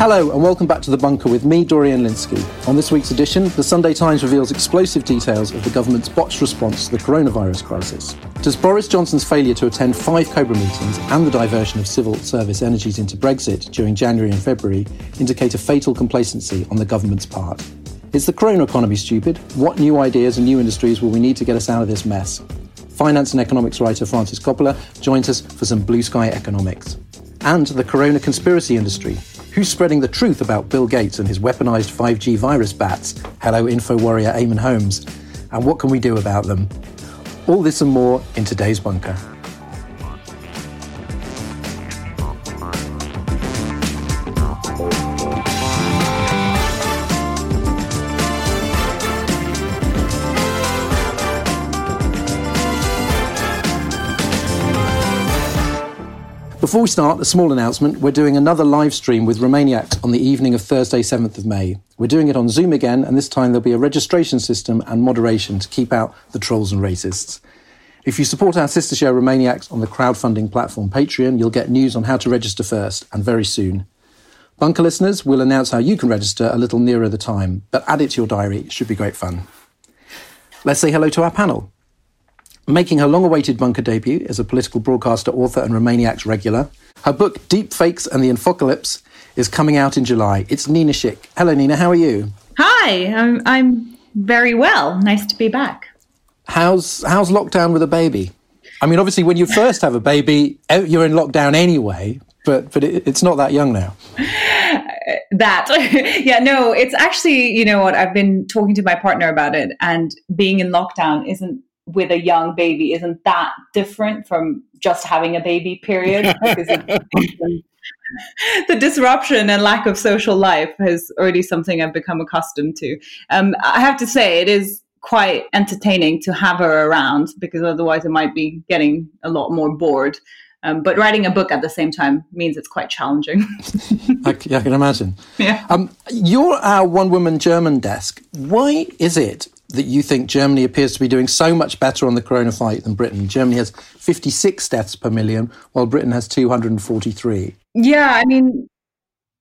Hello, and welcome back to The Bunker with me, Dorian Lynskey. On this week's edition, the Sunday Times reveals explosive details of the government's botched response to the coronavirus crisis. Does Boris Johnson's failure to attend five Cobra meetings and the diversion of civil service energies into Brexit during January and February indicate a fatal complacency on the government's part? Is the corona economy stupid? What new ideas and new industries will we need to get us out of this mess? Finance and economics writer Frances Coppola joins us for some blue sky economics. And the corona conspiracy industry, Who's spreading the truth about Bill Gates and his weaponized 5G virus bats? Hello, info warrior Eamonn Holmes. And what can we do about them? All this and more in today's bunker. Before we start, a small announcement. We're doing another live stream with Remainiacs on the evening of Thursday, 7th of May. We're doing it on Zoom again, and this time there'll be a registration system and moderation to keep out the trolls and racists. If you support our sister show Remainiacs on the crowdfunding platform Patreon, you'll get news on how to register first, and very soon. Bunker listeners, we'll announce how you can register a little nearer the time, but add it to your diary. It should be great fun. Let's say hello to our panel. Making her long awaited bunker debut as a political broadcaster, author, and Remainiacs regular. Her book, Deep Fakes and the Infocalypse, is coming out in July. It's Nina Schick. Hello, Nina. How are you? Hi, I'm, I'm very well. Nice to be back. How's, how's lockdown with a baby? I mean, obviously, when you first have a baby, eh, you're in lockdown anyway, but, but it, it's not that young now. that yeah no it's actually you know what i've been talking to my partner about it and being in lockdown isn't with a young baby isn't that different from just having a baby period the disruption and lack of social life is already something i've become accustomed to um, i have to say it is quite entertaining to have her around because otherwise it might be getting a lot more bored um, but writing a book at the same time means it's quite challenging. I, yeah, I, can imagine. Yeah. Um, you're our one woman German desk. Why is it that you think Germany appears to be doing so much better on the corona fight than Britain. Germany has 56 deaths per million, while Britain has 243. Yeah, I mean,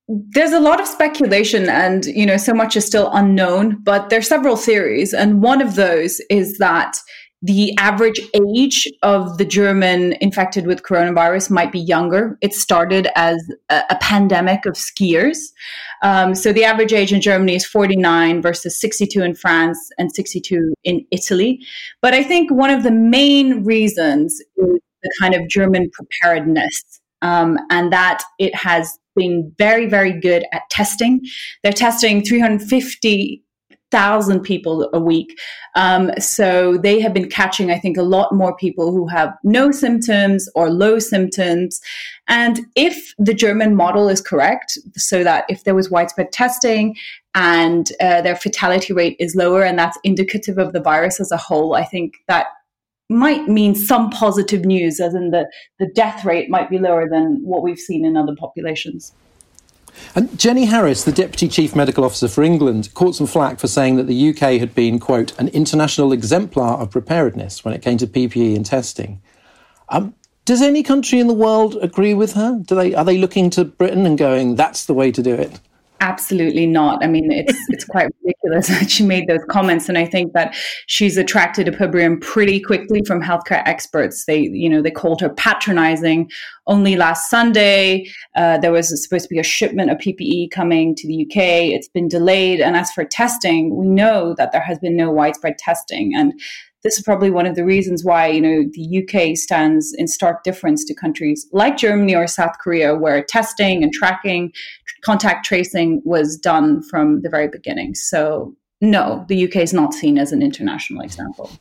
there's a lot of speculation and you know so much is still unknown but there's several theories and one of those is that the average age of the German infected with coronavirus might be younger. It started as a, a pandemic of skiers. Um, so the average age in Germany is 49 versus 62 in France and 62 in Italy. But I think one of the main reasons is the kind of German preparedness um, and that it has been very, very good at testing. They're testing 350 thousand people a week. Um, so they have been catching, I think, a lot more people who have no symptoms or low symptoms. And if the German model is correct, so that if there was widespread testing and uh, their fatality rate is lower, and that's indicative of the virus as a whole, I think that might mean some positive news, as in the, the death rate might be lower than what we've seen in other populations. And Jenny Harries, the Deputy Chief Medical Officer for England, caught some flack for saying that the UK had been, quote, an international exemplar of preparedness when it came to PPE and testing. Um, does any country in the world agree with her? Do they, are they looking to Britain and going, that's the way to do it? Absolutely not. I mean, it's it's quite ridiculous that she made those comments, and I think that she's attracted opprobrium pretty quickly from healthcare experts. They, you know, they called her patronizing. Only last Sunday, uh, there was supposed to be a shipment of PPE coming to the UK. It's been delayed, and as for testing, we know that there has been no widespread testing, and this is probably one of the reasons why you know the UK stands in stark difference to countries like Germany or South Korea, where testing and tracking, contact tracing was done from the very beginning. So no, the UK is not seen as an international example.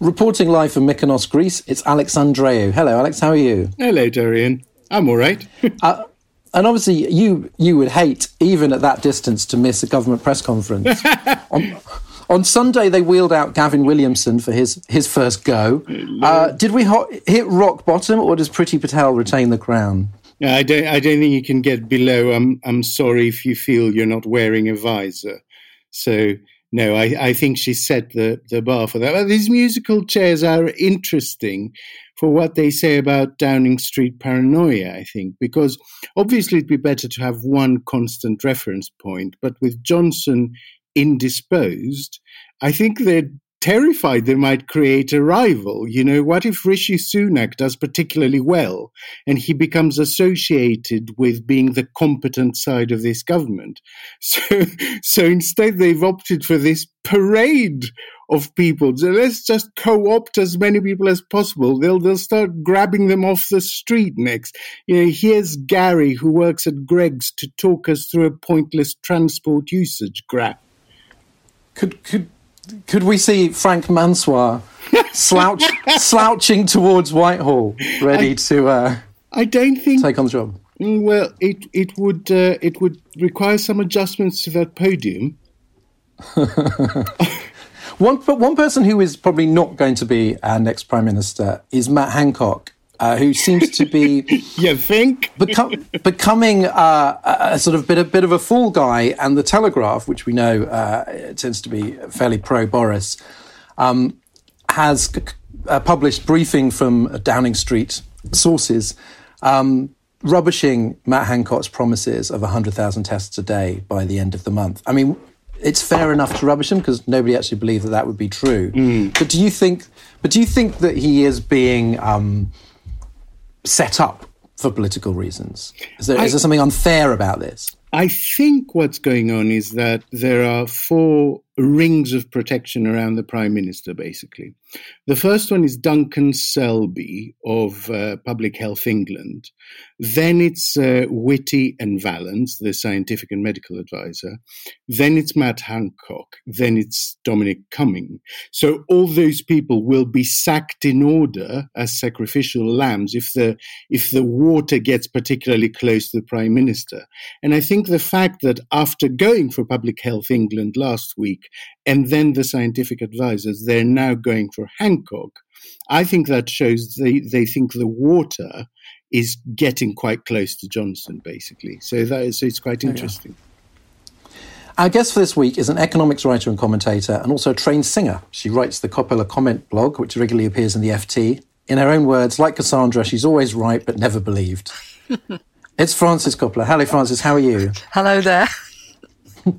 Reporting live from Mykonos, Greece, it's Alex Andreou. Hello, Alex. How are you? Hello, Dorian. I'm all right. uh, and obviously, you you would hate even at that distance to miss a government press conference. on, on Sunday, they wheeled out Gavin Williamson for his, his first go. Uh, did we ho- hit rock bottom, or does Priti Patel retain the crown? I don't. I don't think you can get below. I'm. I'm sorry if you feel you're not wearing a visor. So no, I, I think she set the, the bar for that. But these musical chairs are interesting for what they say about Downing Street paranoia, I think, because obviously it'd be better to have one constant reference point. But with Johnson indisposed, I think they're terrified they might create a rival. You know, what if Rishi Sunak does particularly well and he becomes associated with being the competent side of this government? So, so instead they've opted for this parade of people. So let's just co-opt as many people as possible. They'll they'll start grabbing them off the street next. You know, here's Gary who works at Greggs to talk us through a pointless transport usage graph. Could could could we see Frank Mansour slouch, slouching towards Whitehall, ready I, to? Uh, I don't think take on the job. Well, it it would uh, it would require some adjustments to that podium. one, but one person who is probably not going to be our next prime minister is Matt Hancock, uh, who seems to be you think become, becoming uh, a sort of bit, a bit of a fool guy, and the Telegraph, which we know uh, tends to be fairly pro Boris, um, has uh, published briefing from Downing Street sources. Um, rubbishing Matt Hancock's promises of 100,000 tests a day by the end of the month. I mean, it's fair enough to rubbish him because nobody actually believed that that would be true. Mm. But do you think? But do you think that he is being um, set up for political reasons? Is there, I, is there something unfair about this? I think what's going on is that there are four rings of protection around the Prime Minister, basically. The first one is Duncan Selbie of uh, Public Health England. Then it's uh, Whitty and Vallance, the scientific and medical advisor. Then it's Matt Hancock. Then it's Dominic Cumming. So all those people will be sacked in order as sacrificial lambs if the if the water gets particularly close to the Prime Minister. And I think the fact that after going for Public Health England last week and then the scientific advisors, they're now going for Hancock. I think that shows they, they think the water is getting quite close to Johnson, basically. So that is, so it's quite interesting. Our guest for this week is an economics writer and commentator and also a trained singer. She writes the Coppola Comment blog, which regularly appears in the FT. In her own words, like Cassandra, she's always right but never believed. it's Frances Coppola. Hello, Frances. How are you? Hello there.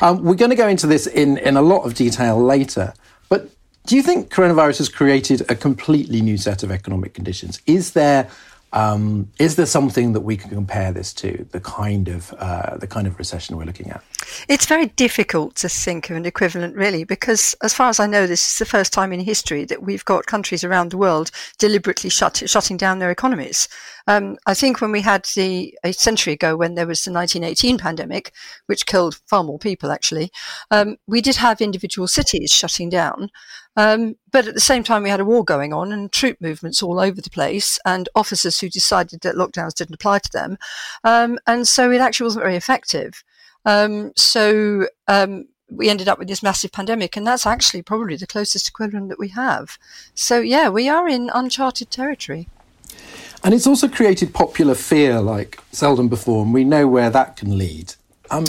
Um, we're going to go into this in, in a lot of detail later. But do you think coronavirus has created a completely new set of economic conditions? Is there um, is there something that we can compare this to the kind of uh, the kind of recession we're looking at? It's very difficult to think of an equivalent, really, because as far as I know, this is the first time in history that we've got countries around the world deliberately shut, shutting down their economies. Um, I think when we had the a century ago, when there was the 1918 pandemic, which killed far more people actually, um, we did have individual cities shutting down. Um, but at the same time, we had a war going on and troop movements all over the place, and officers who decided that lockdowns didn't apply to them. Um, and so it actually wasn't very effective. Um, so um, we ended up with this massive pandemic, and that's actually probably the closest equivalent that we have. So, yeah, we are in uncharted territory. And it's also created popular fear like seldom before, and we know where that can lead. Um,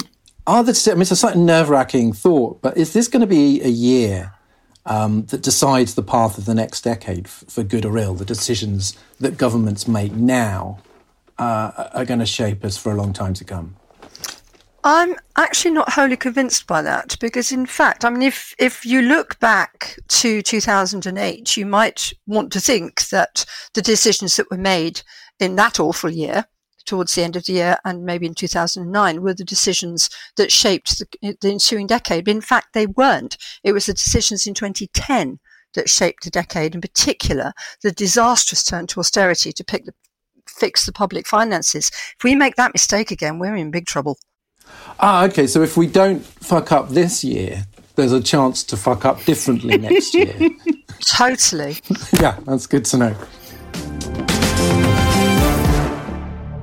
are the, I mean, it's a slightly nerve wracking thought, but is this going to be a year um, that decides the path of the next decade for good or ill. The decisions that governments make now uh, are going to shape us for a long time to come. I'm actually not wholly convinced by that because, in fact, I mean, if if you look back to 2008, you might want to think that the decisions that were made in that awful year towards the end of the year and maybe in 2009 were the decisions that shaped the, the ensuing decade. But in fact, they weren't. It was the decisions in 2010 that shaped the decade, in particular, the disastrous turn to austerity to pick the, fix the public finances. If we make that mistake again, we're in big trouble. Ah, okay. So if we don't fuck up this year, there's a chance to fuck up differently next year. totally. yeah, that's good to know.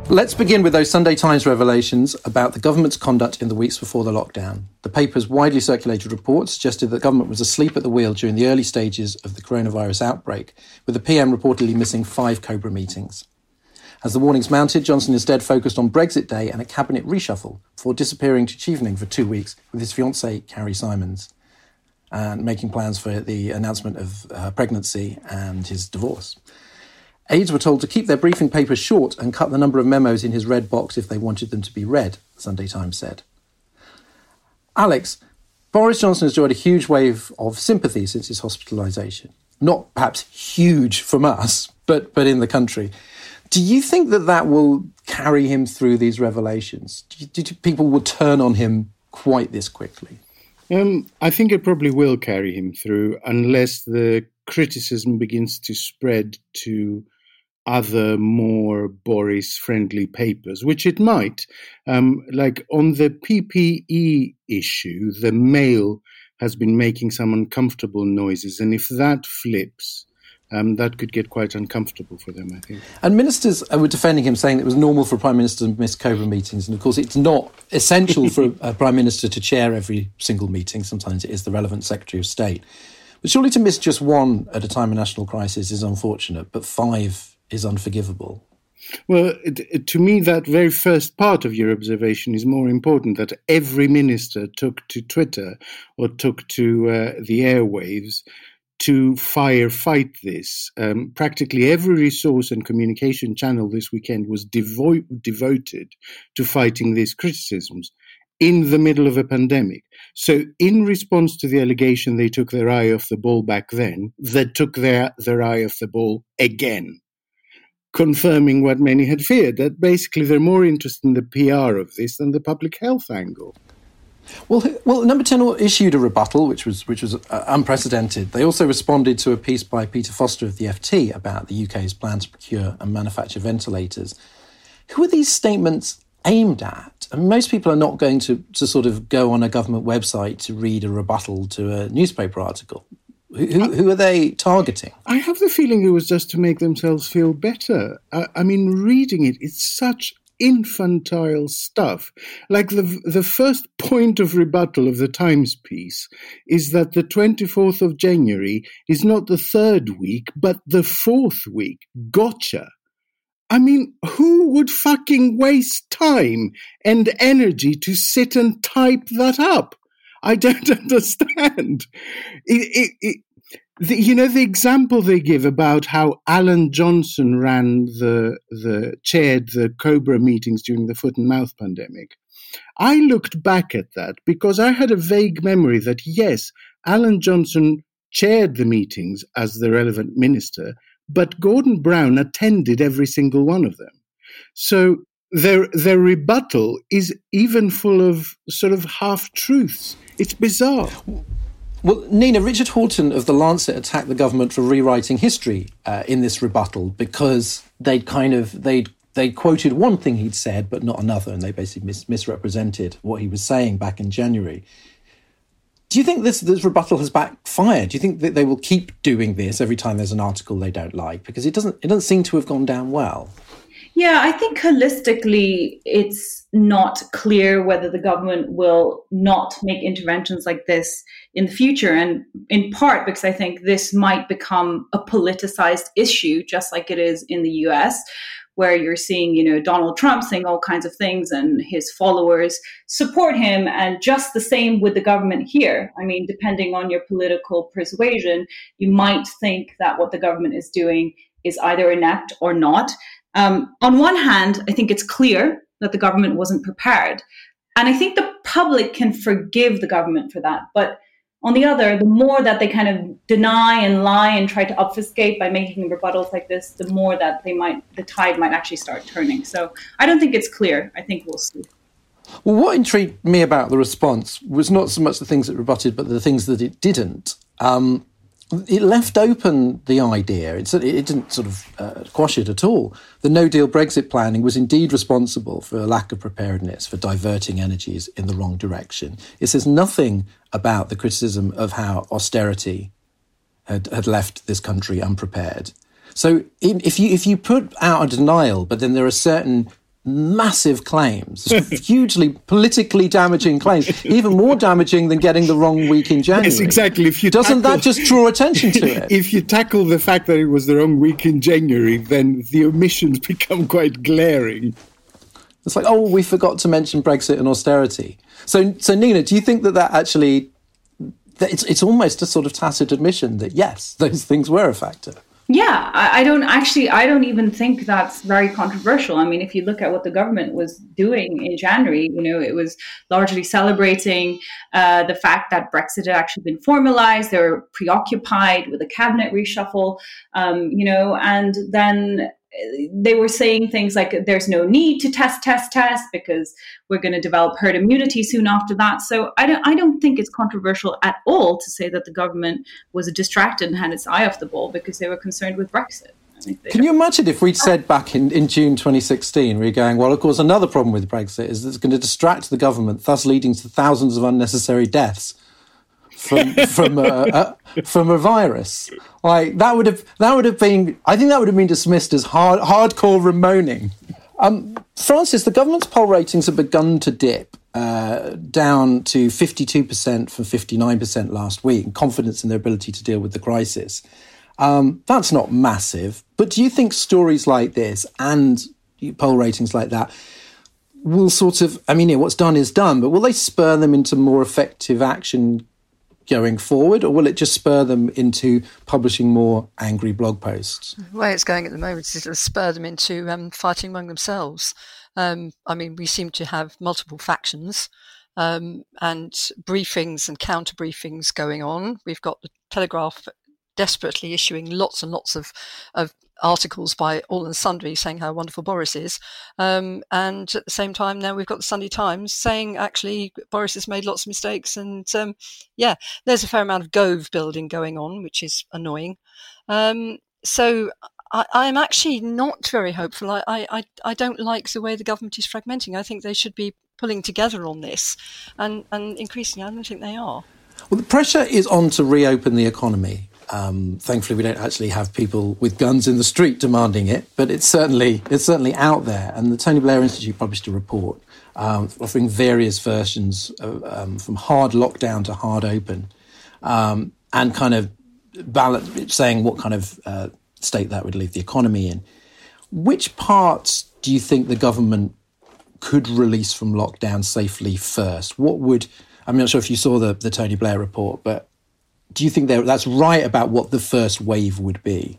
Let's begin with those Sunday Times revelations about the government's conduct in the weeks before the lockdown. The paper's widely circulated report suggested that the government was asleep at the wheel during the early stages of the coronavirus outbreak, with the PM reportedly missing five Cobra meetings. As the warnings mounted, Johnson instead focused on Brexit Day and a cabinet reshuffle before disappearing to Chevening for two weeks with his fiancée, Carrie Symonds, and making plans for the announcement of her pregnancy and his divorce. Aides were told to keep their briefing papers short and cut the number of memos in his red box if they wanted them to be read, the Sunday Times said. Alex, Boris Johnson has enjoyed a huge wave of sympathy since his hospitalisation. Not perhaps huge from us, but, but in the country. Do you think that that will carry him through these revelations? Do, you, do you, people will turn on him quite this quickly? Um, I think it probably will carry him through unless the criticism begins to spread to other more Boris friendly papers, which it might. Um, like on the PPE issue, the Mail has been making some uncomfortable noises. And if that flips, um, that could get quite uncomfortable for them, I think. And ministers were defending him, saying it was normal for a prime minister to miss Cobra meetings. And of course, it's not essential for a, a prime minister to chair every single meeting. Sometimes it is the relevant secretary of state. But surely to miss just one at a time of national crisis is unfortunate, but five is unforgivable. Well, it, it, to me, that very first part of your observation is more important that every minister took to Twitter or took to uh, the airwaves to firefight this. Um, practically every resource and communication channel this weekend was devo- devoted to fighting these criticisms in the middle of a pandemic. So, in response to the allegation they took their eye off the ball back then, they took their, their eye off the ball again confirming what many had feared that basically they're more interested in the PR of this than the public health angle. Well, well, Number Ten issued a rebuttal, which was which was uh, unprecedented. They also responded to a piece by Peter Foster of the FT about the UK's plan to procure and manufacture ventilators. Who are these statements aimed at? And most people are not going to, to sort of go on a government website to read a rebuttal to a newspaper article. Who, who, are they targeting? I have the feeling it was just to make themselves feel better. I, I mean, reading it, it's such infantile stuff. Like the the first point of rebuttal of the Times piece is that the 24th of January is not the third week, but the fourth week. Gotcha. I mean, who would fucking waste time and energy to sit and type that up? I don't understand. It, it, it, the, you know the example they give about how Alan Johnson ran the the chaired the Cobra meetings during the foot and mouth pandemic. I looked back at that because I had a vague memory that yes, Alan Johnson chaired the meetings as the relevant minister, but Gordon Brown attended every single one of them. So their their rebuttal is even full of sort of half truths. It's bizarre. Well, Nina, Richard Horton of The Lancet attacked the government for rewriting history uh, in this rebuttal because they'd kind of, they'd they quoted one thing he'd said, but not another, and they basically mis- misrepresented what he was saying back in January. Do you think this, this rebuttal has backfired? Do you think that they will keep doing this every time there's an article they don't like? Because it doesn't it doesn't seem to have gone down well. Yeah, I think holistically, it's not clear whether the government will not make interventions like this in the future. And in part because I think this might become a politicized issue, just like it is in the US, where you're seeing, you know, Donald Trump saying all kinds of things and his followers support him. And just the same with the government here. I mean, depending on your political persuasion, you might think that what the government is doing is either inept or not. Um, on one hand, I think it's clear that the government wasn't prepared. And I think the public can forgive the government for that. But on the other, the more that they kind of deny and lie and try to obfuscate by making rebuttals like this, the more that they might, the tide might actually start turning. So I don't think it's clear. I think we'll see. Well, what intrigued me about the response was not so much the things it rebutted, but the things that it didn't. Um, it left open the idea. It, it didn't sort of uh, quash it at all. The no deal Brexit planning was indeed responsible for a lack of preparedness, for diverting energies in the wrong direction. It says nothing about the criticism of how austerity had, had left this country unprepared. So if you if you put out a denial, but then there are certain massive claims, hugely politically damaging claims, even more damaging than getting the wrong week in January. Yes, exactly. If you doesn't tackle, that just draw attention to it? If you tackle the fact that it was the wrong week in January, then the omissions become quite glaring. It's like, oh, we forgot to mention Brexit and austerity. So, so Nina, do you think that that actually, that it's it's almost a sort of tacit admission that yes, those things were a factor. Yeah, I, I, don't actually, I don't even think that's very controversial. I mean, if you look at what the government was doing in January, you know, it was largely celebrating uh, the fact that Brexit had actually been formalized. They were preoccupied with a cabinet reshuffle, um, you know, and then they were saying things like there's no need to test test test because we're going to develop herd immunity soon after that. So I don't, I don't think it's controversial at all to say that the government was distracted and had its eye off the ball because they were concerned with brexit. Can you imagine if we'd oh. said back in, in June 2016, we are going, well, of course, another problem with Brexit is that it's going to distract the government, thus leading to thousands of unnecessary deaths from from a, a, from a virus. Like that would have that would have been. I think that would have been dismissed as hard hardcore Remoaning. Um, Frances, the government's poll ratings have begun to dip. Uh, down to 52% from 59% last week, confidence in their ability to deal with the crisis. Um, that's not massive, but do you think stories like this and poll ratings like that will sort of, I mean, what's done is done, but will they spur them into more effective action going forward, or will it just spur them into publishing more angry blog posts? The way it's going at the moment is to spur them into um, fighting among themselves. Um, I mean, we seem to have multiple factions um, and briefings and counter briefings going on. We've got the Telegraph desperately issuing lots and lots of, of articles by all and sundry saying how wonderful Boris is. Um, and at the same time, now we've got the Sunday Times saying actually Boris has made lots of mistakes. And um, yeah, there's a fair amount of Gove building going on, which is annoying. Um, so I, am actually not very hopeful. I, I, I don't like the way the government is fragmenting. I think they should be pulling together on this. And, and increasingly, I don't think they are. Well, the pressure is on to reopen the economy. Um, thankfully, we don't actually have people with guns in the street demanding it, but it's certainly it's certainly out there. And the Tony Blair Institute published a report um, offering various versions of, um, from hard lockdown to hard open, um, and kind of balance, saying what kind of uh, state that would leave the economy in. Which parts do you think the government could release from lockdown safely first? What would I'm not sure if you saw the, the Tony Blair report, but do you think that's right about what the first wave would be?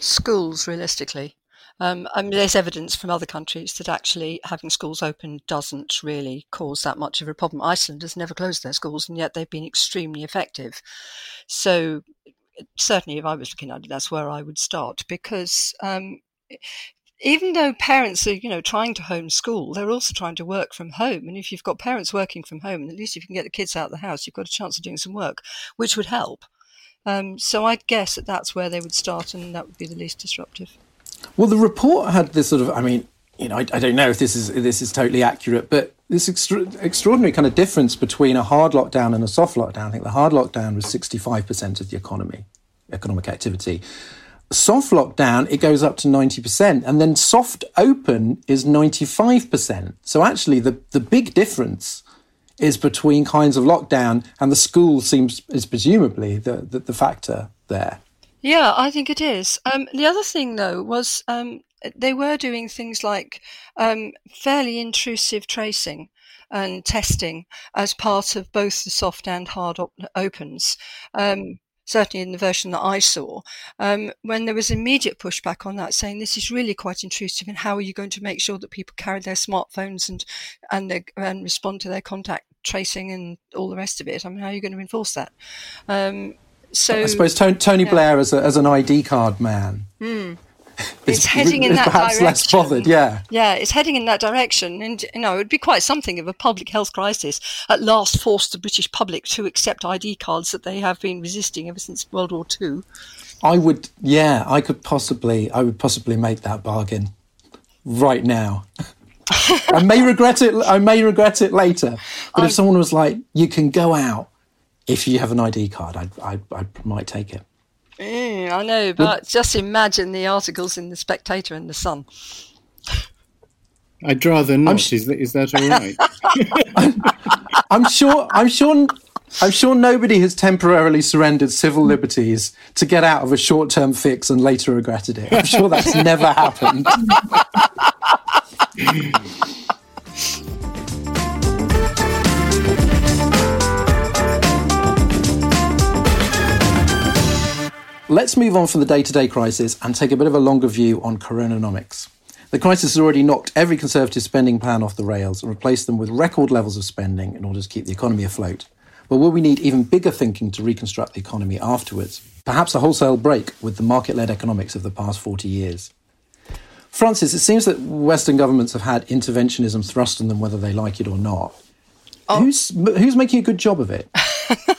Schools, realistically. Um, I mean, there's evidence from other countries that actually having schools open doesn't really cause that much of a problem. Iceland has never closed their schools, and yet they've been extremely effective. So, certainly, if I was looking at it, that's where I would start because um, even though parents are, you know, trying to homeschool, they're also trying to work from home. And if you've got parents working from home, at least if you can get the kids out of the house, you've got a chance of doing some work, which would help. Um, so I'd guess that that's where they would start, and that would be the least disruptive. Well, the report had this sort of, I mean, you know, I, I don't know if this is this is totally accurate, but this extra, extraordinary kind of difference between a hard lockdown and a soft lockdown. I think the hard lockdown was 65% of the economy, economic activity soft lockdown, it goes up to 90%. And then soft open is 95%. So actually, the, the big difference is between kinds of lockdown and the school seems is presumably the, the, the factor there. Yeah, I think it is. Um, the other thing, though, was um, they were doing things like um, fairly intrusive tracing and testing as part of both the soft and hard op- opens. Um, certainly in the version that I saw, um, when there was immediate pushback on that, saying this is really quite intrusive, and how are you going to make sure that people carry their smartphones and and and respond to their contact tracing and all the rest of it? I mean, how are you going to enforce that? Um, so I suppose Tony, Tony yeah. Blair as, a, as an ID card man. Mm it's heading in that perhaps direction. less bothered, yeah. Yeah, it's heading in that direction. And, you know, it would be quite something if a public health crisis at last forced the British public to accept ID cards that they have been resisting ever since World War II. I would, yeah, I could possibly, I would possibly make that bargain right now. I may regret it. I may regret it later. But I, if someone was like, "You can go out if you have an ID card," I, I, I might take it. Mm, I know, but just imagine the articles in the Spectator and the Sun. I'd rather not. Sh- is, that, is that all right? I'm sure. I'm sure. I'm sure nobody has temporarily surrendered civil liberties to get out of a short-term fix and later regretted it. I'm sure that's never happened. Let's move on from the day to day crisis and take a bit of a longer view on coronanomics. The crisis has already knocked every Conservative spending plan off the rails and replaced them with record levels of spending in order to keep the economy afloat. But will we need even bigger thinking to reconstruct the economy afterwards? Perhaps a wholesale break with the market led economics of the past 40 years. Frances, it seems that Western governments have had interventionism thrust on them whether they like it or not. Oh. Who's, who's making a good job of it?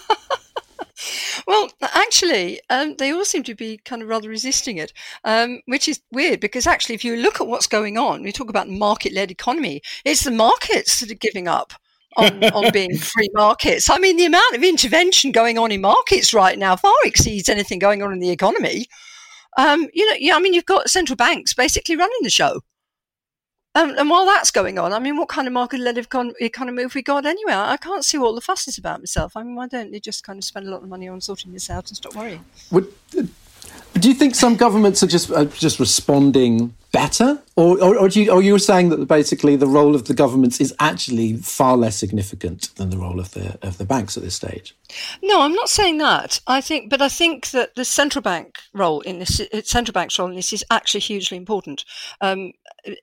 Actually, um, they all seem to be kind of rather resisting it, um, which is weird because actually, if you look at what's going on, we talk about market led economy, it's the markets that are giving up. on, on being free markets. I mean, the amount of intervention going on in markets right now far exceeds anything going on in the economy. Um, you know, yeah, I mean, you've got central banks basically running the show. Um, and while that's going on, I mean, what kind of market-led econ- economy have we got anyway? I can't see what all the fuss is about myself. I mean, why don't they just kind of spend a lot of money on sorting this out and stop worrying? Would, do you think some governments are just uh, just responding better, or, or, or, you, or you were saying that basically the role of the governments is actually far less significant than the role of the of the banks at this stage? No, I'm not saying that. I think, but I think that the central bank role in this, central bank's role in this, is actually hugely important. Um,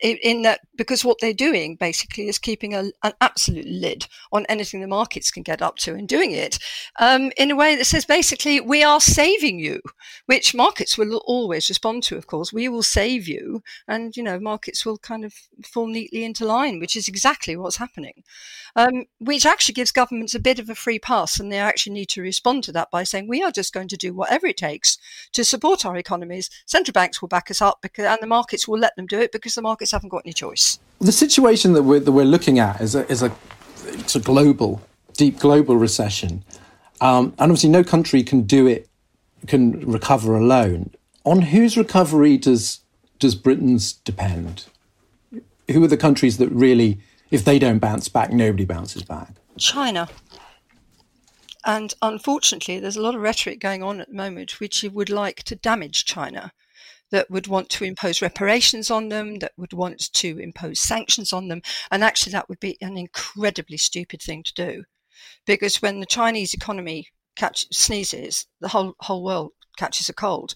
in, in, that, because what they're doing basically is keeping a, an absolute lid on anything the markets can get up to, and doing it um, in a way that says basically we are saving you, which markets will always respond to. Of course, we will save you, and you know markets will kind of fall neatly into line, which is exactly what's happening. Um, which actually gives governments a bit of a free pass, and they actually need to respond to that by saying we are just going to do whatever it takes to support our economies. Central banks will back us up, because, and the markets will let them do it because the markets haven't got any choice. The situation that we're, that we're looking at is a, is a it's a global, deep global recession, um, and obviously no country can do it can recover alone. On whose recovery does does Britain's depend? Who are the countries that really, if they don't bounce back, nobody bounces back? China. And unfortunately, there's a lot of rhetoric going on at the moment which would like to damage China, that would want to impose reparations on them, that would want to impose sanctions on them. And actually, that would be an incredibly stupid thing to do. Because when the Chinese economy catch, sneezes, the whole, whole world catches a cold.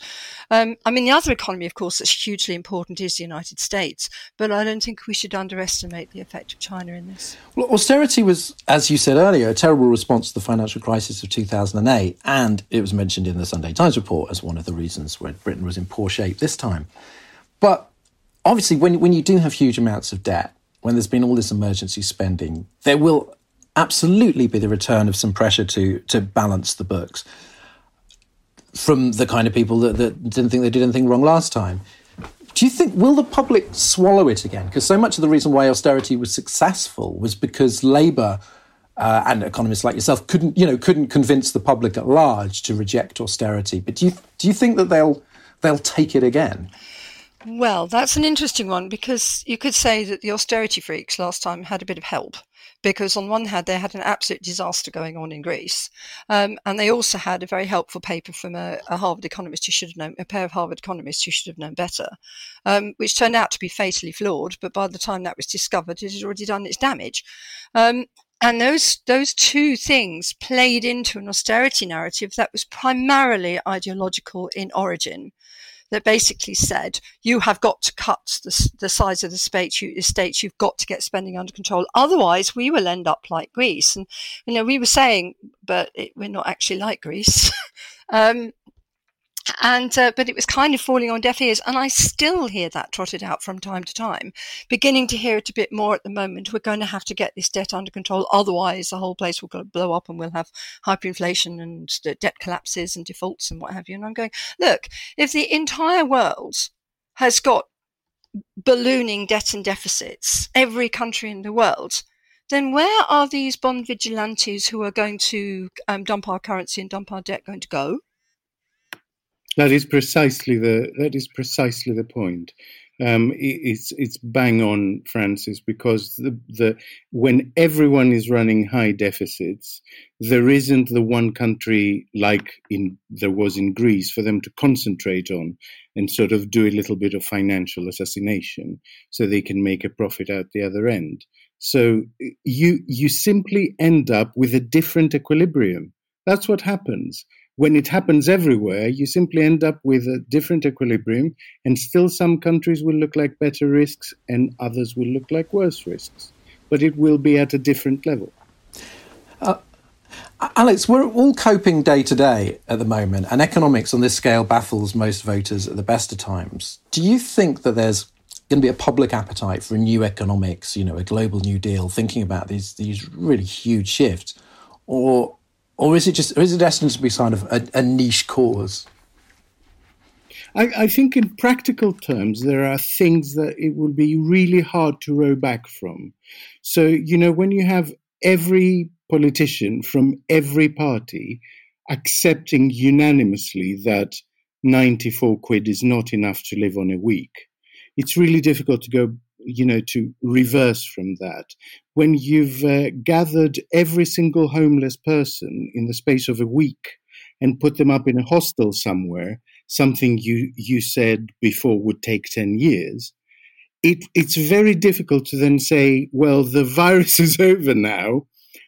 Um, I mean, the other economy, of course, that's hugely important is the United States, but I don't think we should underestimate the effect of China in this. Well, austerity was, as you said earlier, a terrible response to the financial crisis of 2008, and it was mentioned in the Sunday Times report as one of the reasons why Britain was in poor shape this time. But obviously, when, when you do have huge amounts of debt, when there's been all this emergency spending, there will absolutely be the return of some pressure to to balance the books from the kind of people that, that didn't think they did anything wrong last time. Do you think will the public swallow it again? Because so much of the reason why austerity was successful was because Labour uh, and economists like yourself couldn't, you know, couldn't convince the public at large to reject austerity. But do you do you think that they'll they'll take it again? Well, that's an interesting one because you could say that the austerity freaks last time had a bit of help because on one hand they had an absolute disaster going on in Greece, um, and they also had a very helpful paper from a, a, Harvard economist who should have known a pair of Harvard economists who should have known better, um, which turned out to be fatally flawed. But by the time that was discovered, it had already done its damage. Um, and those those two things played into an austerity narrative that was primarily ideological in origin that basically said you have got to cut the, the size of the state, you, states. You've got to get spending under control. Otherwise, we will end up like Greece. And you know, we were saying, but it, we're not actually like Greece. um, and uh, but it was kind of falling on deaf ears and i still hear that trotted out from time to time beginning to hear it a bit more at the moment. We're going to have to get this debt under control otherwise the whole place will blow up and we'll have hyperinflation and debt collapses and defaults and what have you. And i'm going look if the entire world has got ballooning debt and deficits every country in the world then where are these bond vigilantes who are going to um, dump our currency and dump our debt going to go that is precisely the that is precisely the point. Um, it's it's bang on, Frances, because the the when everyone is running high deficits, there isn't the one country like in there was in Greece for them to concentrate on and sort of do a little bit of financial assassination so they can make a profit out the other end. So you you simply end up with a different equilibrium. That's what happens when it happens everywhere, you simply end up with a different equilibrium, and still some countries will look like better risks and others will look like worse risks. But it will be at a different level. Uh, Alex, we're all coping day to day at the moment, and economics on this scale baffles most voters at the best of times. Do you think that there's going to be a public appetite for a new economics, you know, a global new deal, thinking about these these really huge shifts, or or is it just, or is it destined to be kind of a, a niche cause? I, I, think, in practical terms, there are things that it will be really hard to row back from. So, you know, when you have every politician from every party accepting unanimously that 94 quid is not enough to live on a week, it's really difficult to go you know, to reverse from that. When you've uh, gathered every single homeless person in the space of a week and put them up in a hostel somewhere, something you, you said before would take 10 years, it, it's very difficult to then say, well, the virus is over now,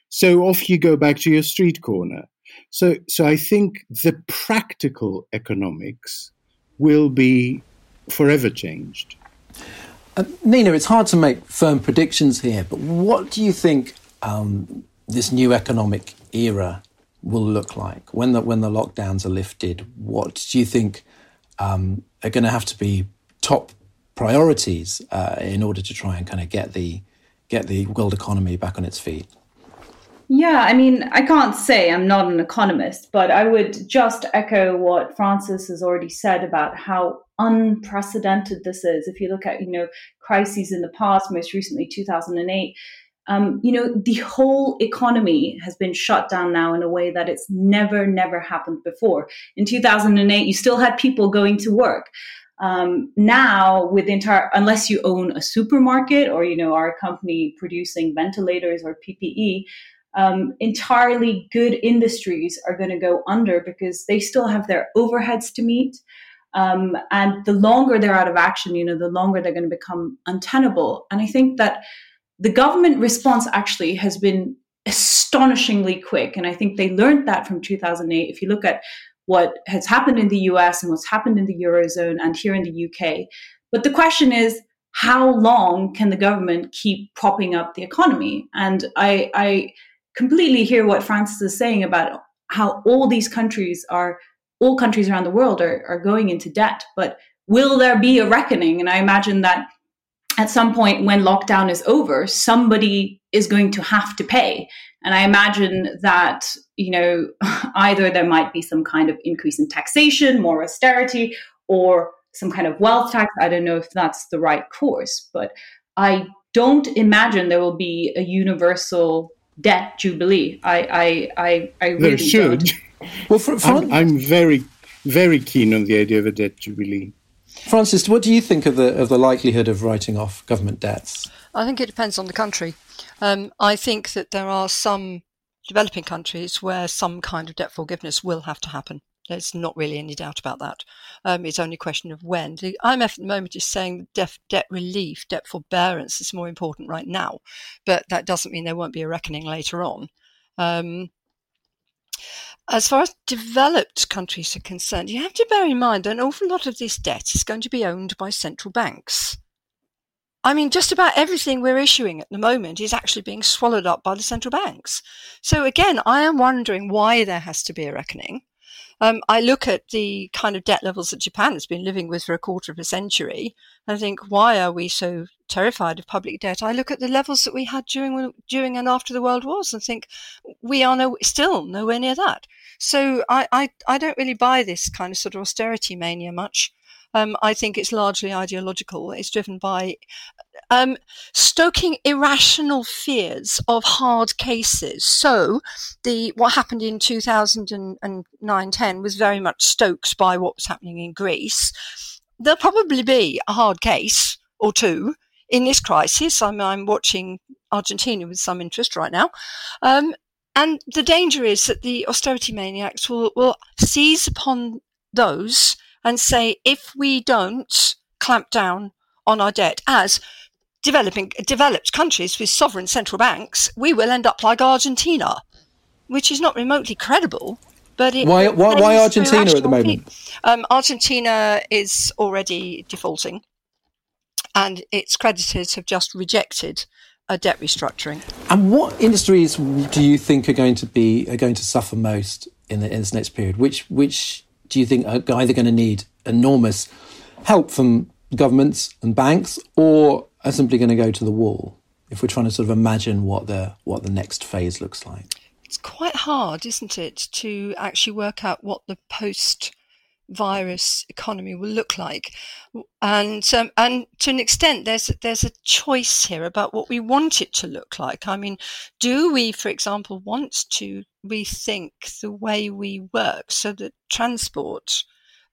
so off you go back to your street corner. So, so I think the practical economics will be forever changed. Uh, Nina, it's hard to make firm predictions here, but what do you think um, this new economic era will look like when the when the lockdowns are lifted? What do you think um, are going to have to be top priorities uh, in order to try and kind of get the get the world economy back on its feet? Yeah, I mean, I can't say I'm not an economist, but I would just echo what Frances has already said about how unprecedented this is. If you look at, you know, crises in the past, most recently 2008, um, you know, the whole economy has been shut down now in a way that it's never, never happened before. In 2008, you still had people going to work. Um, now, with the entire, unless you own a supermarket or, you know, are a company producing ventilators or PPE, um, entirely good industries are going to go under because they still have their overheads to meet. Um, and the longer they're out of action, you know, the longer they're going to become untenable. And I think that the government response actually has been astonishingly quick. And I think they learned that from 2008. If you look at what has happened in the US and what's happened in the Eurozone and here in the UK. But the question is, how long can the government keep propping up the economy? And I, I completely hear what Frances is saying about how all these countries are, all countries around the world are, are going into debt. But will there be a reckoning? And I imagine that at some point when lockdown is over, somebody is going to have to pay. And I imagine that, you know, either there might be some kind of increase in taxation, more austerity, or some kind of wealth tax. I don't know if that's the right course, but I don't imagine there will be a universal debt jubilee. I I I, I really there should. Don't. Well, for, for I'm, I'm, very very keen on the idea of a debt jubilee. Frances, what do you think of the of the likelihood of writing off government debts? I think it depends on the country. Um, I think that there are some developing countries where some kind of debt forgiveness will have to happen. There's not really any doubt about that. Um, it's only a question of when. The IMF at the moment is saying def- debt relief, debt forbearance is more important right now, but that doesn't mean there won't be a reckoning later on. Um, as far as developed countries are concerned, you have to bear in mind that an awful lot of this debt is going to be owned by central banks. I mean, just about everything we're issuing at the moment is actually being swallowed up by the central banks. So again, I am wondering why there has to be a reckoning. Um, I look at the kind of debt levels that Japan has been living with for a quarter of a century, and I think, why are we so terrified of public debt? I look at the levels that we had during during and after the World Wars, and think we are no, still nowhere near that. So I, I, I don't really buy this kind of sort of austerity mania much. Um, I think it's largely ideological. It's driven by um, stoking irrational fears of hard cases. So, the what happened in 2009-10 was very much stoked by what was happening in Greece. there'll probably be a hard case or two in this crisis. I'm, I'm watching Argentina with some interest right now. Um, and the danger is that the austerity maniacs will, will seize upon those and say, if we don't clamp down on our debt as developing developed countries with sovereign central banks, we will end up like Argentina, which is not remotely credible. But why, why, why Argentina at the moment? Um, Argentina is already defaulting, and its creditors have just rejected a debt restructuring. And what industries do you think are going to be are going to suffer most in, the, in this next period? Which which do you think are either going to need enormous help from governments and banks, or are simply going to go to the wall? If we're trying to sort of imagine what the what the next phase looks like, it's quite hard, isn't it, to actually work out what the post virus economy will look like. And um, and to an extent, there's there's a choice here about what we want it to look like. I mean, do we, for example, want to rethink the way we work so that transport,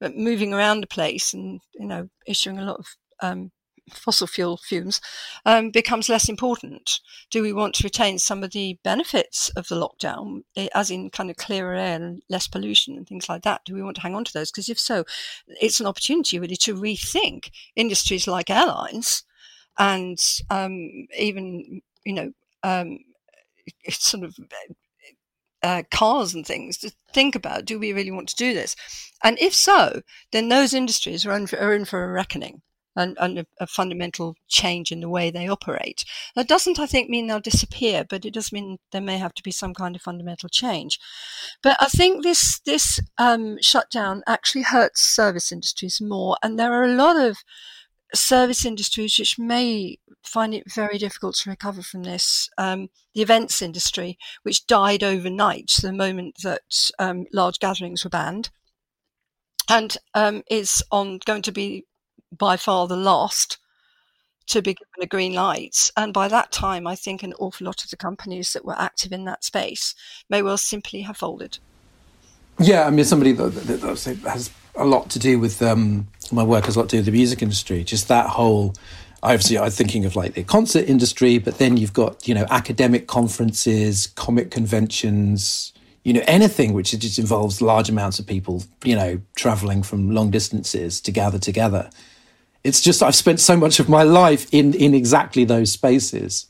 uh, moving around a place, and you know, issuing a lot of um, fossil fuel fumes um, becomes less important? Do we want to retain some of the benefits of the lockdown, eh, as in kind of clearer air and less pollution and things like that? Do we want to hang on to those? Because if so, it's an opportunity really to rethink industries like airlines and um, even, you know, um, sort of uh, cars and things to think about do we really want to do this? And if so, then those industries are in for, are in for a reckoning and, and a, a, fundamental change in the way they operate. That doesn't, I think, mean they'll disappear, but it does mean there may have to be some kind of fundamental change. But I think this this um, shutdown actually hurts service industries more, and there are a lot of service industries which may find it very difficult to recover from this. Um, the events industry, which died overnight the moment that um, large gatherings were banned, and um, is on going to be by far the last to be given a green light. And by that time, I think an awful lot of the companies that were active in that space may well simply have folded. Yeah, I mean, somebody that, that, that has a lot to do with um, my work has a lot to do with the music industry. Just that whole, obviously, I'm thinking of like the concert industry, but then you've got you know academic conferences, comic conventions, you know anything which just involves large amounts of people, you know, traveling from long distances to gather together it's just I've spent so much of my life in in exactly those spaces.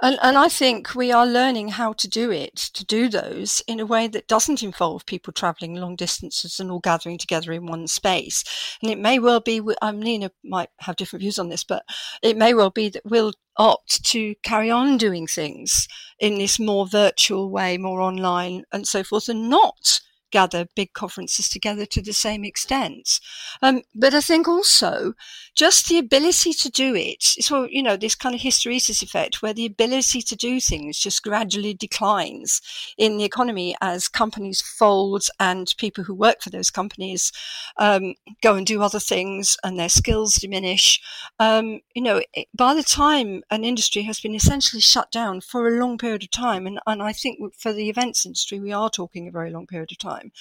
And, and I think we are learning how to do it, to do those in a way that doesn't involve people travelling long distances and all gathering together in one space. And it may well be, um, Nina might have different views on this, but it may well be that we'll opt to carry on doing things in this more virtual way, more online and so forth, and not gather big conferences together to the same extent. Um, but I think also just the ability to do it, so, you know, this kind of hysteresis effect where the ability to do things just gradually declines in the economy as companies fold and people who work for those companies um, go and do other things and their skills diminish. Um, you know, by the time an industry has been essentially shut down for a long period of time, and, and I think for the events industry, we are talking a very long period of time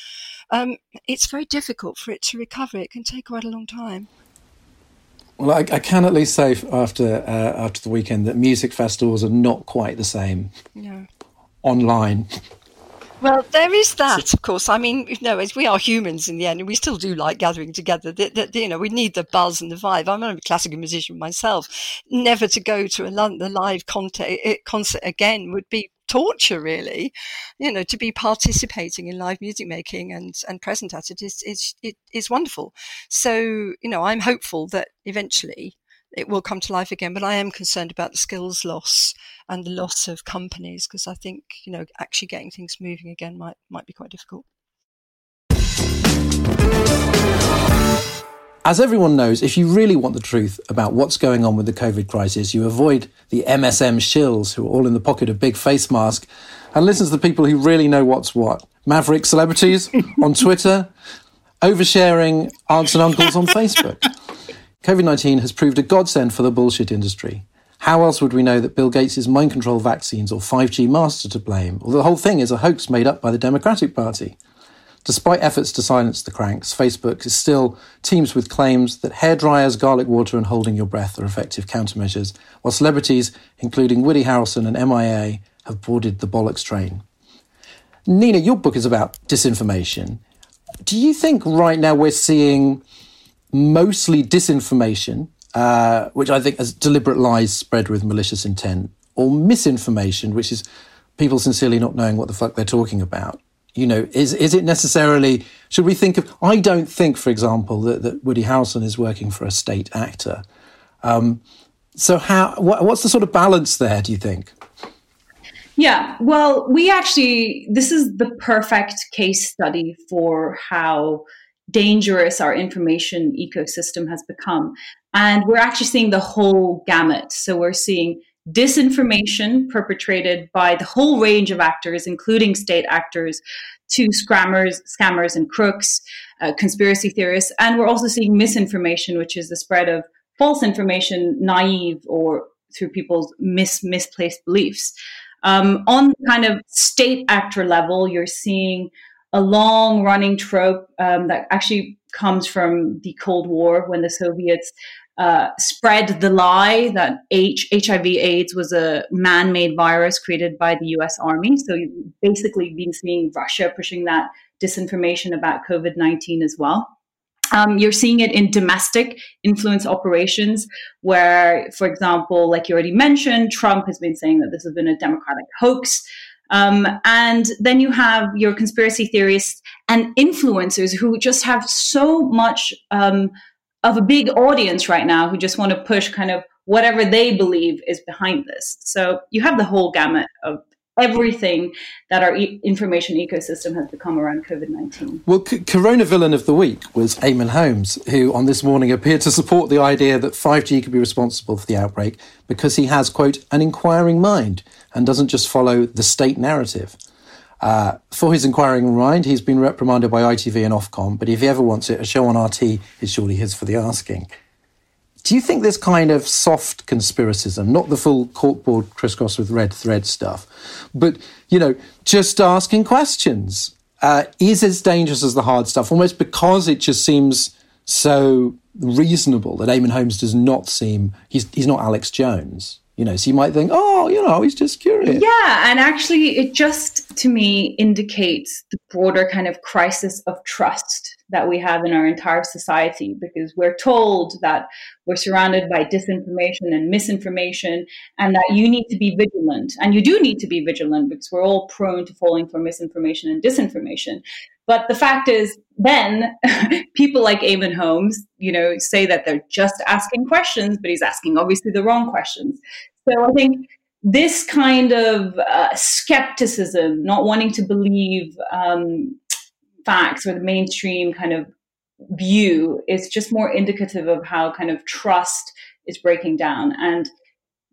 um, it's very difficult for it to recover. It can take quite a long time. Well, I, I can at least say after uh, after the weekend that music festivals are not quite the same no. online. Well, there is that, of course. I mean, you know, as we are humans in the end, and we still do like gathering together. The, the, you know, we need the buzz and the vibe. I'm a classical musician myself. Never to go to a the live concert, eh, concert again would be torture really. You know to be participating in live music making and and present at it is is it is wonderful. So you know i'm hopeful that eventually it will come to life again but i am concerned about the skills loss and the loss of companies because i think you know actually getting things moving again might might be quite difficult as everyone knows, if you really want the truth about what's going on with the COVID crisis, you avoid the MSM shills who are all in the pocket of big face mask and listen to the people who really know what's what. Maverick celebrities on Twitter, oversharing aunts and uncles on Facebook. COVID 19 has proved a godsend for the bullshit industry. How else would we know that Bill Gates' mind control vaccines or 5G masks are to blame, or the whole thing is a hoax made up by the Democratic Party? Despite efforts to silence the cranks, Facebook is still teems with claims that hair dryers, garlic water, and holding your breath are effective countermeasures, while celebrities, including Woody Harrelson and MIA, have boarded the bollocks train. Nina, your book is about disinformation. Do you think right now we're seeing mostly disinformation, uh, which I think is deliberate lies spread with malicious intent, or misinformation, which is people sincerely not knowing what the fuck they're talking about? You know, is is it necessarily? Should we think of? I don't think, for example, that, that Woody Harrelson is working for a state actor. Um, so, how? What, what's the sort of balance there? Do you think? Yeah, well, we actually this is the perfect case study for how dangerous our information ecosystem has become, and we're actually seeing the whole gamut. So we're seeing disinformation perpetrated by the whole range of actors, including state actors, to scammers, scammers and crooks, uh, conspiracy theorists, and we're also seeing misinformation, which is the spread of false information, naive or through people's mis- misplaced beliefs. Um, on kind of state actor level, you're seeing a long running trope um, that actually comes from the Cold War when the Soviets uh, spread the lie that H- HIV AIDS was a man made virus created by the US Army. So you've basically been seeing Russia pushing that disinformation about COVID 19 as well. Um, you're seeing it in domestic influence operations, where, for example, like you already mentioned, Trump has been saying that this has been a Democratic hoax. Um, and then you have your conspiracy theorists and influencers who just have so much um, of a big audience right now who just want to push kind of whatever they believe is behind this. So you have the whole gamut of everything that our e- information ecosystem has become around COVID 19. Well, C- Corona Villain of the Week was Eamonn Holmes, who on this morning appeared to support the idea that 5G could be responsible for the outbreak because he has, quote, an inquiring mind and doesn't just follow the state narrative. Uh, for his inquiring mind, he's been reprimanded by ITV and Ofcom, but if he ever wants it, a show on RT is surely his for the asking. Do you think this kind of soft conspiracism, not the full corkboard crisscross with red thread stuff, but, you know, just asking questions, uh, is as dangerous as the hard stuff, almost because it just seems so reasonable that Eamonn Holmes does not seem, he's, he's not Alex Jones. You know, so you might think, oh, you know, he's just curious. Yeah, and actually, it just to me indicates the broader kind of crisis of trust that we have in our entire society because we're told that we're surrounded by disinformation and misinformation and that you need to be vigilant. And you do need to be vigilant because we're all prone to falling for misinformation and disinformation. But the fact is, then people like Eamonn Holmes, you know, say that they're just asking questions, but he's asking obviously the wrong questions. So I think this kind of uh, skepticism, not wanting to believe um, facts or the mainstream kind of view, is just more indicative of how kind of trust is breaking down. And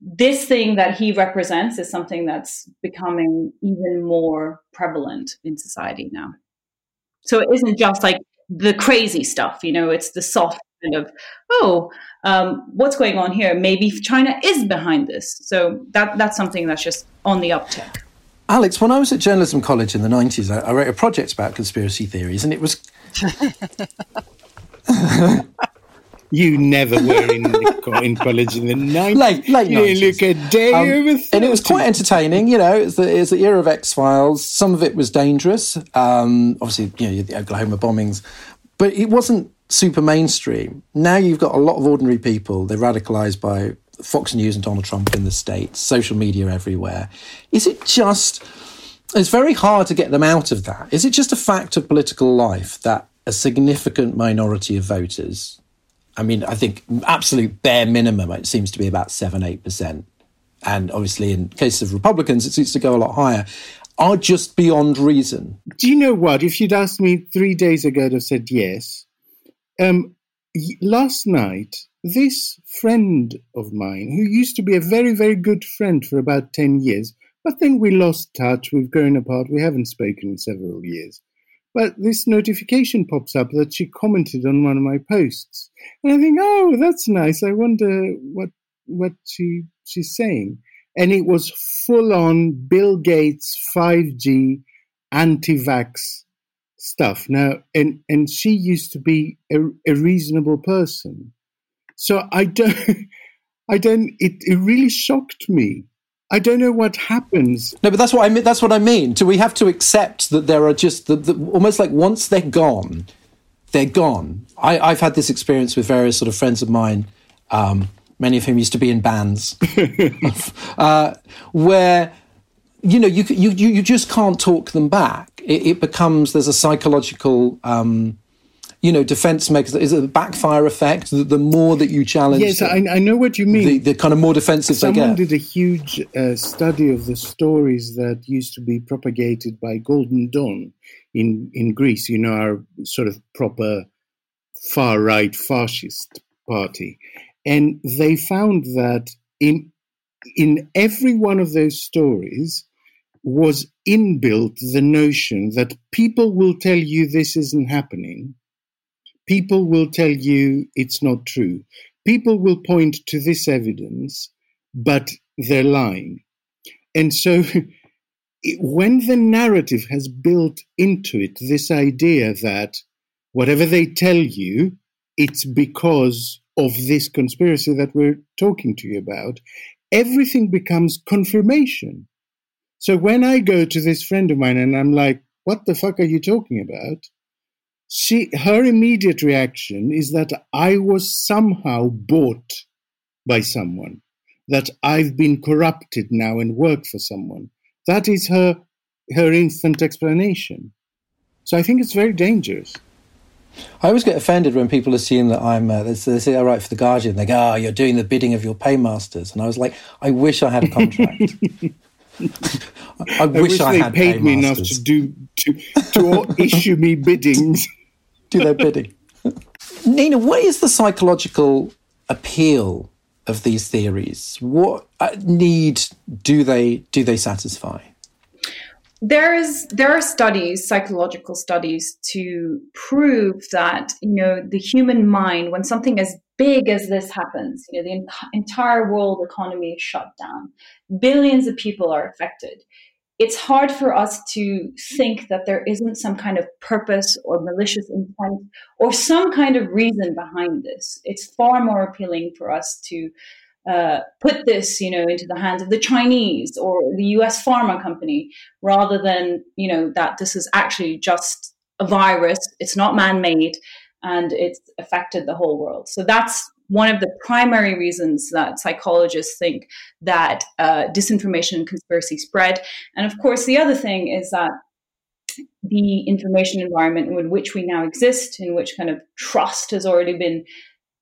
this thing that he represents is something that's becoming even more prevalent in society now. So it isn't just like the crazy stuff, you know, it's the soft kind of, oh, um, what's going on here? Maybe China is behind this. So that that's something that's just on the uptick. Alex, when I was at journalism college in the 90s, I, I wrote a project about conspiracy theories, and it was. You never were in, in college in the 90s. Late, late you 90s. look a day Um, over 30. and it was quite entertaining. You know, it's the, it's the era of X Files. Some of it was dangerous. Um, obviously, you know, the Oklahoma bombings, but it wasn't super mainstream. Now you've got a lot of ordinary people. They're radicalized by Fox News and Donald Trump in the states, social media everywhere. Is it just? It's very hard to get them out of that. Is it just a fact of political life that a significant minority of voters I mean, I think absolute bare minimum, it seems to be about seven, eight percent. And obviously, in case of Republicans, it seems to go a lot higher. Are just beyond reason. Do you know what? If you'd asked me three days ago, I'd have said yes. Um, last night, this friend of mine, who used to be a very, very good friend for about 10 years, but then we lost touch, we've grown apart, we haven't spoken in several years. But this notification pops up that she commented on one of my posts. And I think, oh, that's nice. I wonder what what she she's saying. And it was full on Bill Gates 5G anti-vax stuff now, and and she used to be a, a reasonable person, so I don't, I don't. It it really shocked me. I don't know what happens. No, but that's what I mean. That's what I mean. Do we have to accept that there are just the, the, almost like once they're gone, they're gone. I, have had this experience with various sort of friends of mine, um, many of whom used to be in bands, uh, where you know you, you you just can't talk them back. It, it becomes there's a psychological. Um, you know, defense makes is it a backfire effect? The, the more that you challenge, yes, them, I, I, know what you mean. The, the, kind of more defensive Someone did a huge uh, study of the stories that used to be propagated by Golden Dawn in in Greece. You know, our sort of proper far right fascist party, and they found that in in every one of those stories was inbuilt the notion that people will tell you this isn't happening People will tell you it's not true. People will point to this evidence, but they're lying. And so, when the narrative has built into it this idea that whatever they tell you, it's because of this conspiracy that we're talking to you about, everything becomes confirmation. So when I go to this friend of mine and I'm like, what the fuck are you talking about? she her immediate reaction is that I was somehow bought by someone, that I've been corrupted now and work for someone. That is her her instant explanation. So I think it's very dangerous. I always get offended when people assume that I'm. Uh, they say I write for the Guardian. They go, "Oh, you're doing the bidding of your paymasters," and I was like, "I wish I had a contract." I, I, wish, wish I they paid me enough to do to to issue me biddings do their bidding. Nina, what is the psychological appeal of these theories? What uh, need do they do they satisfy? There's there are studies, psychological studies, to prove that you know the human mind, when something as big as this happens, you know the entire world economy is shut down, billions of people are affected it's hard for us to think that there isn't some kind of purpose or malicious intent or some kind of reason behind this. It's far more appealing for us to uh, put this, you know, into the hands of the Chinese or the U.S. pharma company, rather than you know that this is actually just a virus. It's not man-made, and it's affected the whole world. So that's one of the primary reasons that psychologists think that uh, disinformation and conspiracy spread. And of course, the other thing is that the information environment in which we now exist, in which kind of trust has already been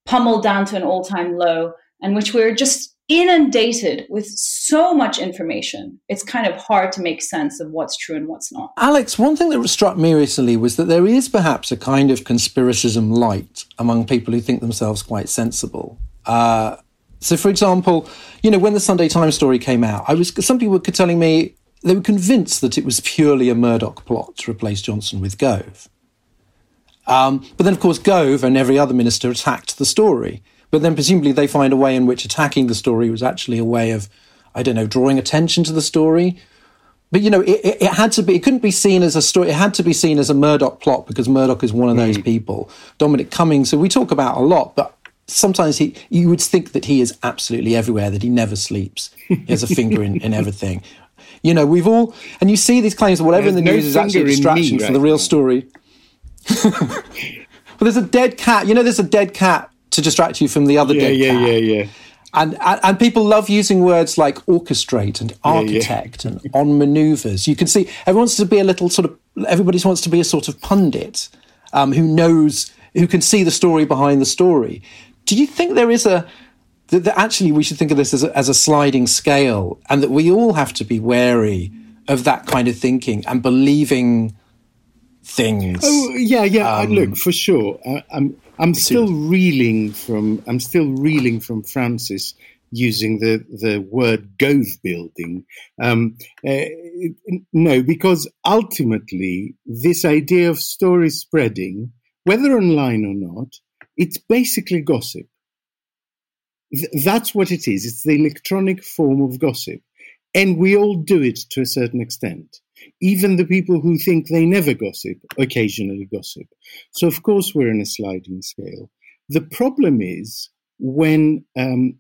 pummeled down to an all time low, and which we're just inundated with so much information, it's kind of hard to make sense of what's true and what's not. Alex, one thing that struck me recently was that there is perhaps a kind of conspiracism light among people who think themselves quite sensible. Uh, so, for example, you know, when the Sunday Times story came out, I was some people were telling me they were convinced that it was purely a Murdoch plot to replace Johnson with Gove. Um, but then, of course, Gove and every other minister attacked the story. But then presumably they find a way in which attacking the story was actually a way of, I don't know, drawing attention to the story. But you know, it, it, it had to be. It couldn't be seen as a story. It had to be seen as a Murdoch plot because Murdoch is one of those mm. people. Dominic Cummings, who we talk about a lot, but sometimes he, you would think that he is absolutely everywhere. That he never sleeps. He has a finger in, in everything. You know, we've all, and you see these claims that whatever in the news is actually a distraction right from the real story. well, there's a dead cat. You know, there's a dead cat to distract you from the other yeah, dead yeah, cat. Yeah, yeah, and, and, and people love using words like orchestrate and architect yeah, yeah. and on maneuvers. You can see everyone wants to be a little sort of everybody wants to be a sort of pundit um, who knows who can see the story behind the story. Do you think there is a that, that actually we should think of this as a, as a sliding scale, and that we all have to be wary of that kind of thinking and believing things? Oh yeah, yeah. Um, look, for sure. I, I'm still reeling from I'm still reeling from Frances using the the word Gove building. Um, uh, no, because ultimately this idea of story spreading, whether online or not, it's basically gossip. Th- that's what it is. It's the electronic form of gossip, and we all do it to a certain extent. Even the people who think they never gossip occasionally gossip. So, of course, we're in a sliding scale. The problem is when, um,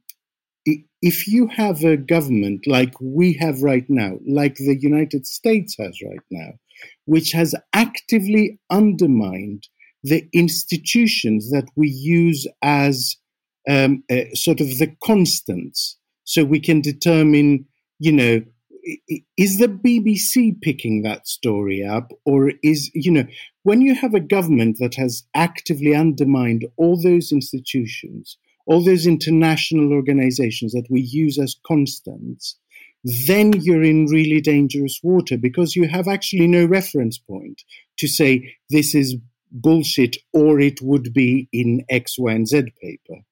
if you have a government like we have right now, like the United States has right now, which has actively undermined the institutions that we use as um, uh, sort of the constants, so we can determine, you know, is the BBC picking that story up, or is you know, when you have a government that has actively undermined all those institutions, all those international organizations that we use as constants, then you're in really dangerous water because you have actually no reference point to say this is bullshit or it would be in X, Y, and Z paper.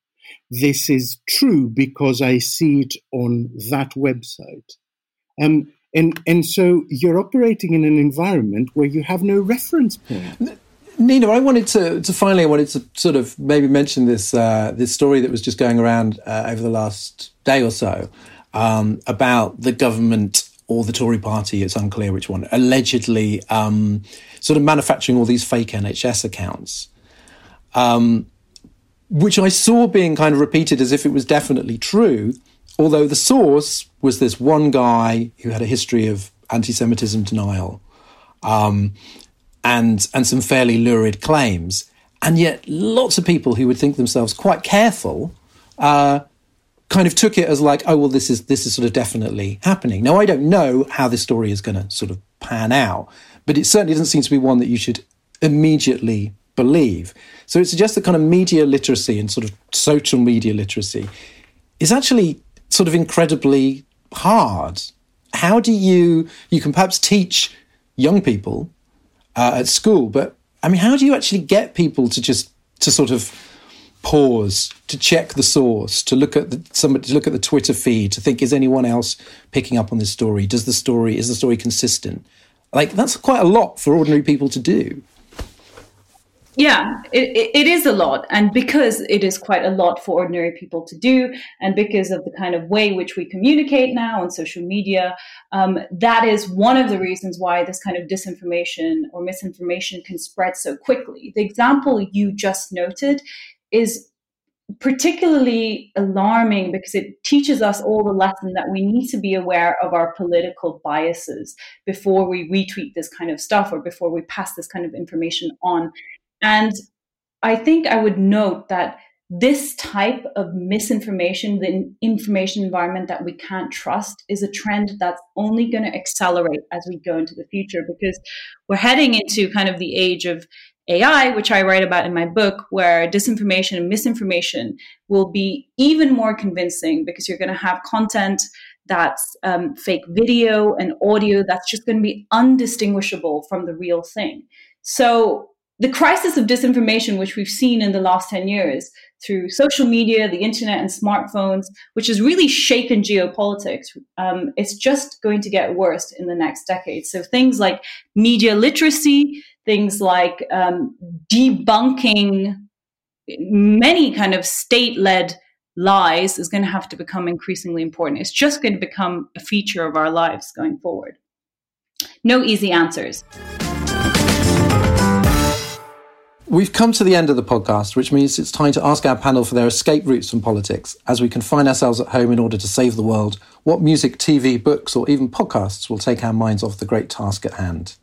This is true because I see it on that website. Um, and, and so you're operating in an environment where you have no reference point. Nina, I wanted to, to finally, I wanted to sort of maybe mention this uh, this story that was just going around uh, over the last day or so um, about the government or the Tory party, it's unclear which one, allegedly um, sort of manufacturing all these fake NHS accounts, um, which I saw being kind of repeated as if it was definitely true, although the source was this one guy who had a history of anti Semitism denial um, and, and some fairly lurid claims. And yet, lots of people who would think themselves quite careful uh, kind of took it as like, oh well, this is this is sort of definitely happening. Now I don't know how this story is going to sort of pan out, but it certainly doesn't seem to be one that you should immediately believe. So it suggests that kind of media literacy and sort of social media literacy is actually sort of incredibly hard. How do you you can perhaps teach young people uh, at school, but I mean, how do you actually get people to just to sort of pause to check the source, to look at the, somebody, to look at the Twitter feed, to think is anyone else picking up on this story? Does the story is the story consistent? Like that's quite a lot for ordinary people to do. Yeah, it, it is a lot. And because it is quite a lot for ordinary people to do, and because of the kind of way which we communicate now on social media, um, that is one of the reasons why this kind of disinformation or misinformation can spread so quickly. The example you just noted is particularly alarming because it teaches us all the lesson that we need to be aware of our political biases before we retweet this kind of stuff or before we pass this kind of information on. And I think I would note that this type of misinformation, the information environment that we can't trust, is a trend that's only going to accelerate as we go into the future because we're heading into kind of the age of AI, which I write about in my book, where disinformation and misinformation will be even more convincing because you're going to have content that's um, fake video and audio that's just going to be undistinguishable from the real thing. So, the crisis of disinformation, which we've seen in the last 10 years through social media, the internet, and smartphones, which has really shaken geopolitics, um, it's just going to get worse in the next decade. So, things like media literacy, things like um, debunking many kind of state-led lies is going to have to become increasingly important. It's just going to become a feature of our lives going forward. No easy answers. We've come to the end of the podcast, which means it's time to ask our panel for their escape routes from politics. As we confine ourselves at home in order to save the world, what music, TV, books, or even podcasts will take our minds off the great task at hand?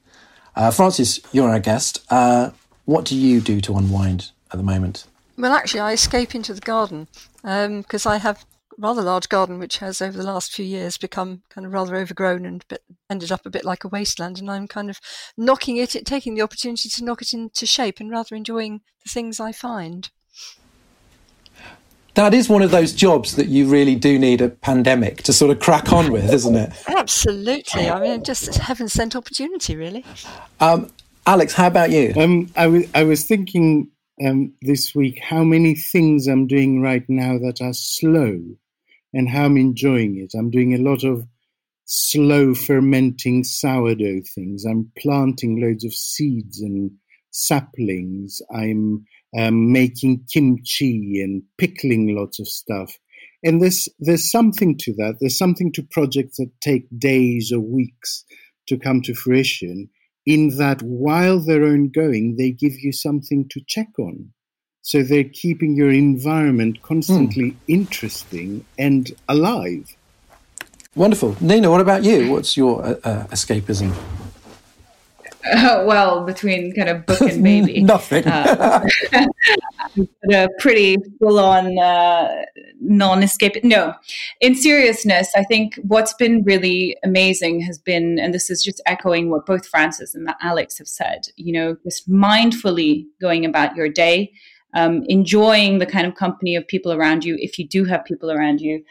Uh, Frances, you're our guest. Uh, what do you do to unwind at the moment? Well, actually, I escape into the garden because um, I have rather large garden, which has over the last few years become kind of rather overgrown and bit, ended up a bit like a wasteland. And I'm kind of knocking it, taking the opportunity to knock it into shape and rather enjoying the things I find that is one of those jobs that you really do need a pandemic to sort of crack on with, isn't it? Absolutely. I mean, just heaven sent opportunity, really. Um, Alex, how about you? Um, I, w- I was thinking um, this week how many things I'm doing right now that are slow and how I'm enjoying it. I'm doing a lot of slow fermenting sourdough things. I'm planting loads of seeds and saplings. I'm um, making kimchi and pickling lots of stuff. And there's there's something to that. There's something to projects that take days or weeks to come to fruition in that while they're ongoing, they give you something to check on. So they're keeping your environment constantly mm. interesting and alive. Wonderful. Nina, what about you? What's your uh, uh, escapism? Uh, well, between kind of book and baby, nothing. Uh, a pretty full-on uh, non-escape. No, in seriousness, I think what's been really amazing has been, and this is just echoing what both Frances and Alex have said. You know, just mindfully going about your day, um, enjoying the kind of company of people around you, if you do have people around you,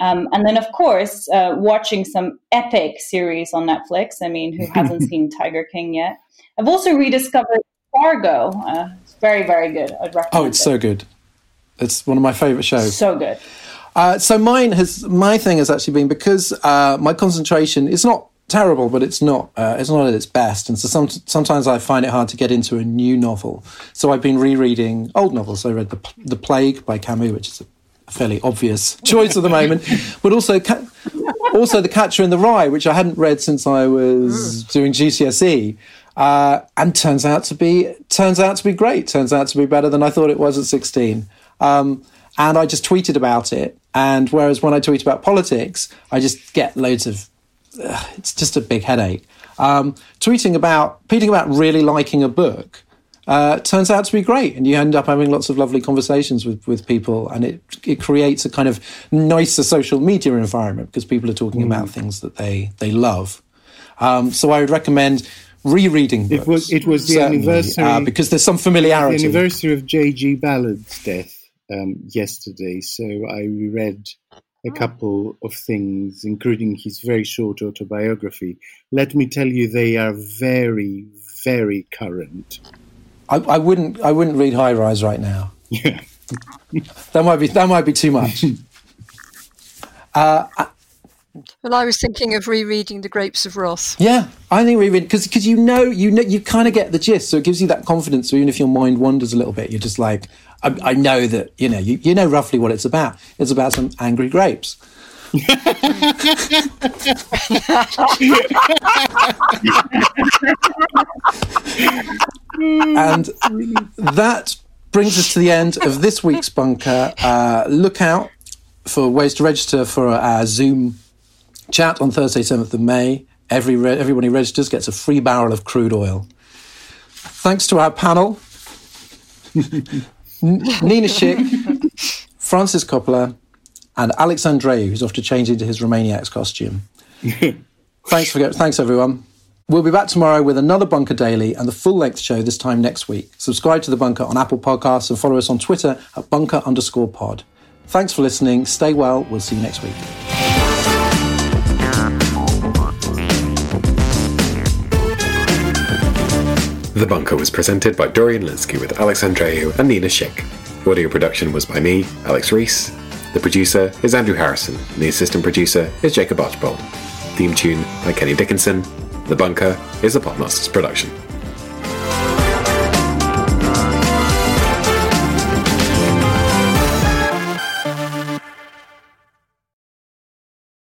um, and then, of course, uh, watching some epic series on Netflix. I mean, who hasn't seen Tiger King yet? I've also rediscovered Fargo. Uh, it's very, very good. I'd recommend. Oh, it's it. so good. It's one of my favorite shows. So good. Uh, so mine has my thing has actually been because uh, my concentration is not terrible, but it's not uh, it's not at its best, and so some, sometimes I find it hard to get into a new novel. So I've been rereading old novels. I read the the Plague by Camus, which is a fairly obvious choice at the moment, but also also the Catcher in the Rye, which I hadn't read since I was mm. doing GCSE, uh, and turns out to be turns out to be great. Turns out to be better than I thought it was at sixteen. Um, and I just tweeted about it. And whereas when I tweet about politics, I just get loads of. Uh, it's just a big headache. Um, tweeting about tweeting about really liking a book uh, turns out to be great. And you end up having lots of lovely conversations with, with people. And it, it creates a kind of nicer social media environment because people are talking mm. about things that they, they love. Um, so I would recommend rereading books. It was, it was the anniversary. Uh, because there's some familiarity. The anniversary of J.G. Ballard's death um, yesterday. So I reread a couple of things, including his very short autobiography. Let me tell you, they are very, very current. I, I wouldn't. I wouldn't read High Rise right now. Yeah, that might be that might be too much. Uh, well, I was thinking of rereading The Grapes of Wrath. Yeah, I think reread because because you know you know you kind of get the gist, so it gives you that confidence. So even if your mind wanders a little bit, you're just like, I, I know that you know you, you know roughly what it's about. It's about some angry grapes. and that brings us to the end of this week's bunker. Uh, look out for ways to register for our Zoom chat on Thursday, 7th of May. Every re- everybody registers gets a free barrel of crude oil. Thanks to our panel Nina Schick, Frances Coppola, and Alex Andreou, who's off to change into his Romaniacs costume. thanks, for, thanks, everyone. We'll be back tomorrow with another Bunker Daily and the full length show this time next week. Subscribe to The Bunker on Apple Podcasts and follow us on Twitter at bunker underscore pod. Thanks for listening. Stay well. We'll see you next week. The Bunker was presented by Dorian Lynskey with Alex Andreou and Nina Schick. Audio production was by me, Alex Rees. The producer is Andrew Harrison, and the assistant producer is Jacob Archbold. Theme tune by Kenny Dickenson, the Bunker is a Podmasters production.